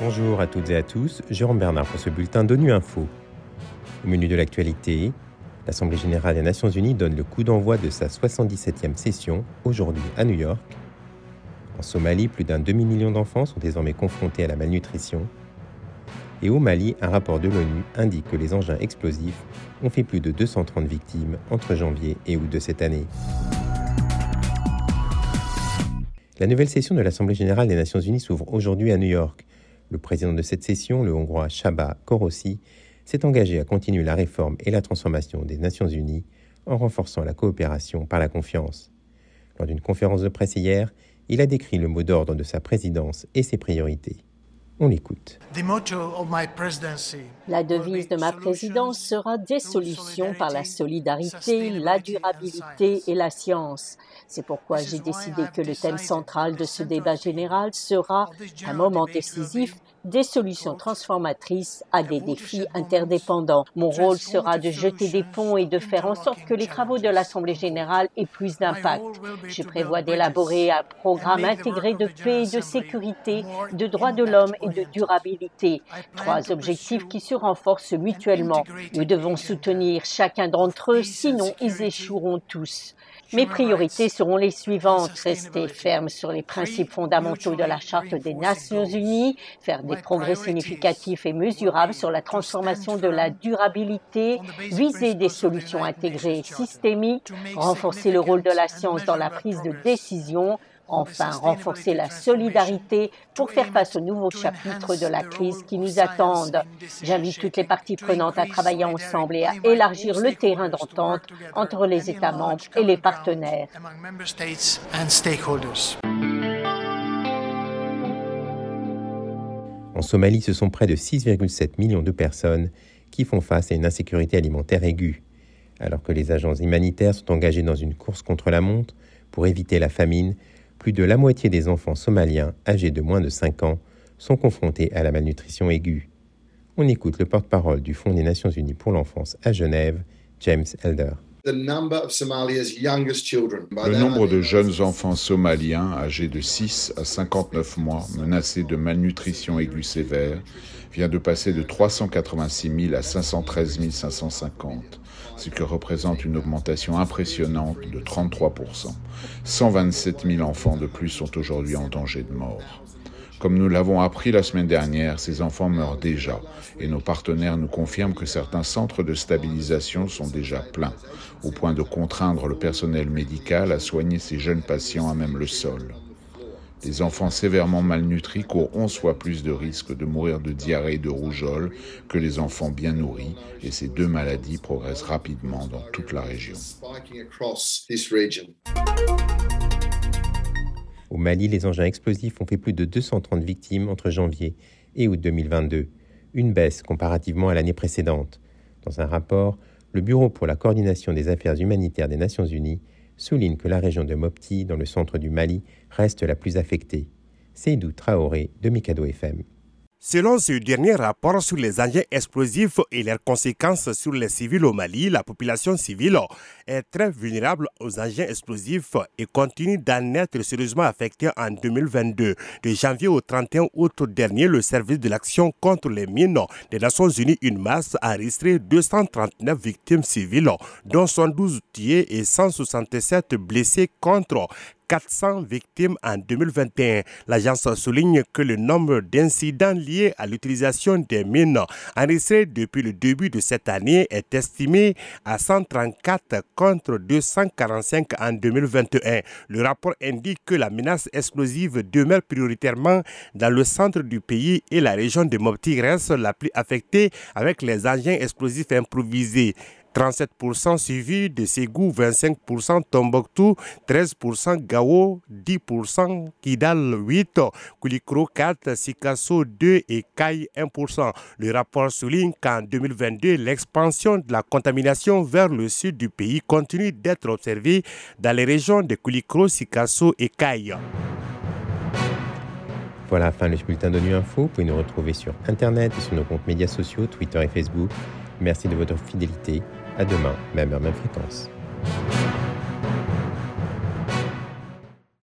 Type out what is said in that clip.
Bonjour à toutes et à tous, Jérôme Bernard pour ce bulletin d'ONU Info. Au menu de l'actualité, l'Assemblée générale des Nations unies donne le coup d'envoi de sa 77e session aujourd'hui à New York. En Somalie, plus d'un demi-million d'enfants sont désormais confrontés à la malnutrition. Et au Mali, un rapport de l'ONU indique que les engins explosifs ont fait plus de 230 victimes entre janvier et août de cette année. La nouvelle session de l'Assemblée générale des Nations unies s'ouvre aujourd'hui à New York. Le président de cette session, le Hongrois Csaba Korossi, s'est engagé à continuer la réforme et la transformation des Nations unies en renforçant la coopération par la confiance. Lors d'une conférence de presse hier, il a décrit le mot d'ordre de sa présidence et ses priorités. On l'écoute. La devise de ma présidence sera des solutions par la solidarité, la durabilité et la science. C'est pourquoi j'ai décidé que le thème central de ce débat général sera un moment décisif des solutions transformatrices à des défis interdépendants. Mon rôle sera de jeter des ponts et de faire en sorte que les travaux de l'Assemblée générale aient plus d'impact. Je prévois d'élaborer un programme intégré de paix et de sécurité, de droits de l'homme et de durabilité. Trois objectifs qui se renforcent mutuellement. Nous devons soutenir chacun d'entre eux, sinon ils échoueront tous. Mes priorités seront les suivantes. Rester ferme sur les principes fondamentaux de la Charte des Nations Unies, faire des progrès significatifs et mesurables sur la transformation de la durabilité, viser des solutions intégrées et systémiques, renforcer le rôle de la science dans la prise de décision, Enfin, renforcer la solidarité pour faire face aux nouveaux chapitres de la crise qui nous attendent. J'invite toutes les parties prenantes à travailler ensemble et à élargir le terrain d'entente entre les États membres et les partenaires. En Somalie, ce sont près de 6,7 millions de personnes qui font face à une insécurité alimentaire aiguë. Alors que les agences humanitaires sont engagées dans une course contre la montre pour éviter la famine, plus de la moitié des enfants somaliens âgés de moins de 5 ans sont confrontés à la malnutrition aiguë. On écoute le porte-parole du Fonds des Nations Unies pour l'enfance à Genève, James Elder. Le nombre de jeunes enfants somaliens âgés de 6 à 59 mois menacés de malnutrition aiguë sévère vient de passer de 386 000 à 513 550 ce qui représente une augmentation impressionnante de 33%. 127 000 enfants de plus sont aujourd'hui en danger de mort. Comme nous l'avons appris la semaine dernière, ces enfants meurent déjà et nos partenaires nous confirment que certains centres de stabilisation sont déjà pleins, au point de contraindre le personnel médical à soigner ces jeunes patients à même le sol. Les enfants sévèrement malnutris courent 11 fois plus de risques de mourir de diarrhée et de rougeole que les enfants bien nourris, et ces deux maladies progressent rapidement dans toute la région. Au Mali, les engins explosifs ont fait plus de 230 victimes entre janvier et août 2022, une baisse comparativement à l'année précédente. Dans un rapport, le Bureau pour la coordination des affaires humanitaires des Nations Unies souligne que la région de Mopti, dans le centre du Mali, reste la plus affectée. Seydou Traoré de Mikado FM. Selon ce dernier rapport sur les engins explosifs et leurs conséquences sur les civils au Mali, la population civile est très vulnérable aux engins explosifs et continue d'en être sérieusement affectée en 2022. De janvier au 31 août dernier, le service de l'action contre les mines des Nations Unies, une masse, a enregistré 239 victimes civiles, dont 112 tués et 167 blessés contre 400 victimes en 2021. L'agence souligne que le nombre d'incidents liés à l'utilisation des mines enregistrés depuis le début de cette année est estimé à 134 contre 245 en 2021. Le rapport indique que la menace explosive demeure prioritairement dans le centre du pays et la région de Mopti reste la plus affectée avec les engins explosifs improvisés. 37% suivi de Ségou, 25% Tombouctou, 13% Gao, 10% Kidal 8%, Koulikro 4, Sikasso 2 et Kai 1%. Le rapport souligne qu'en 2022, l'expansion de la contamination vers le sud du pays continue d'être observée dans les régions de Koulikro, Sikasso et Kai. Voilà fin du bulletin de Nu Info. Vous pouvez nous retrouver sur Internet et sur nos comptes médias sociaux, Twitter et Facebook. Merci de votre fidélité. À demain, même heure, même fréquence.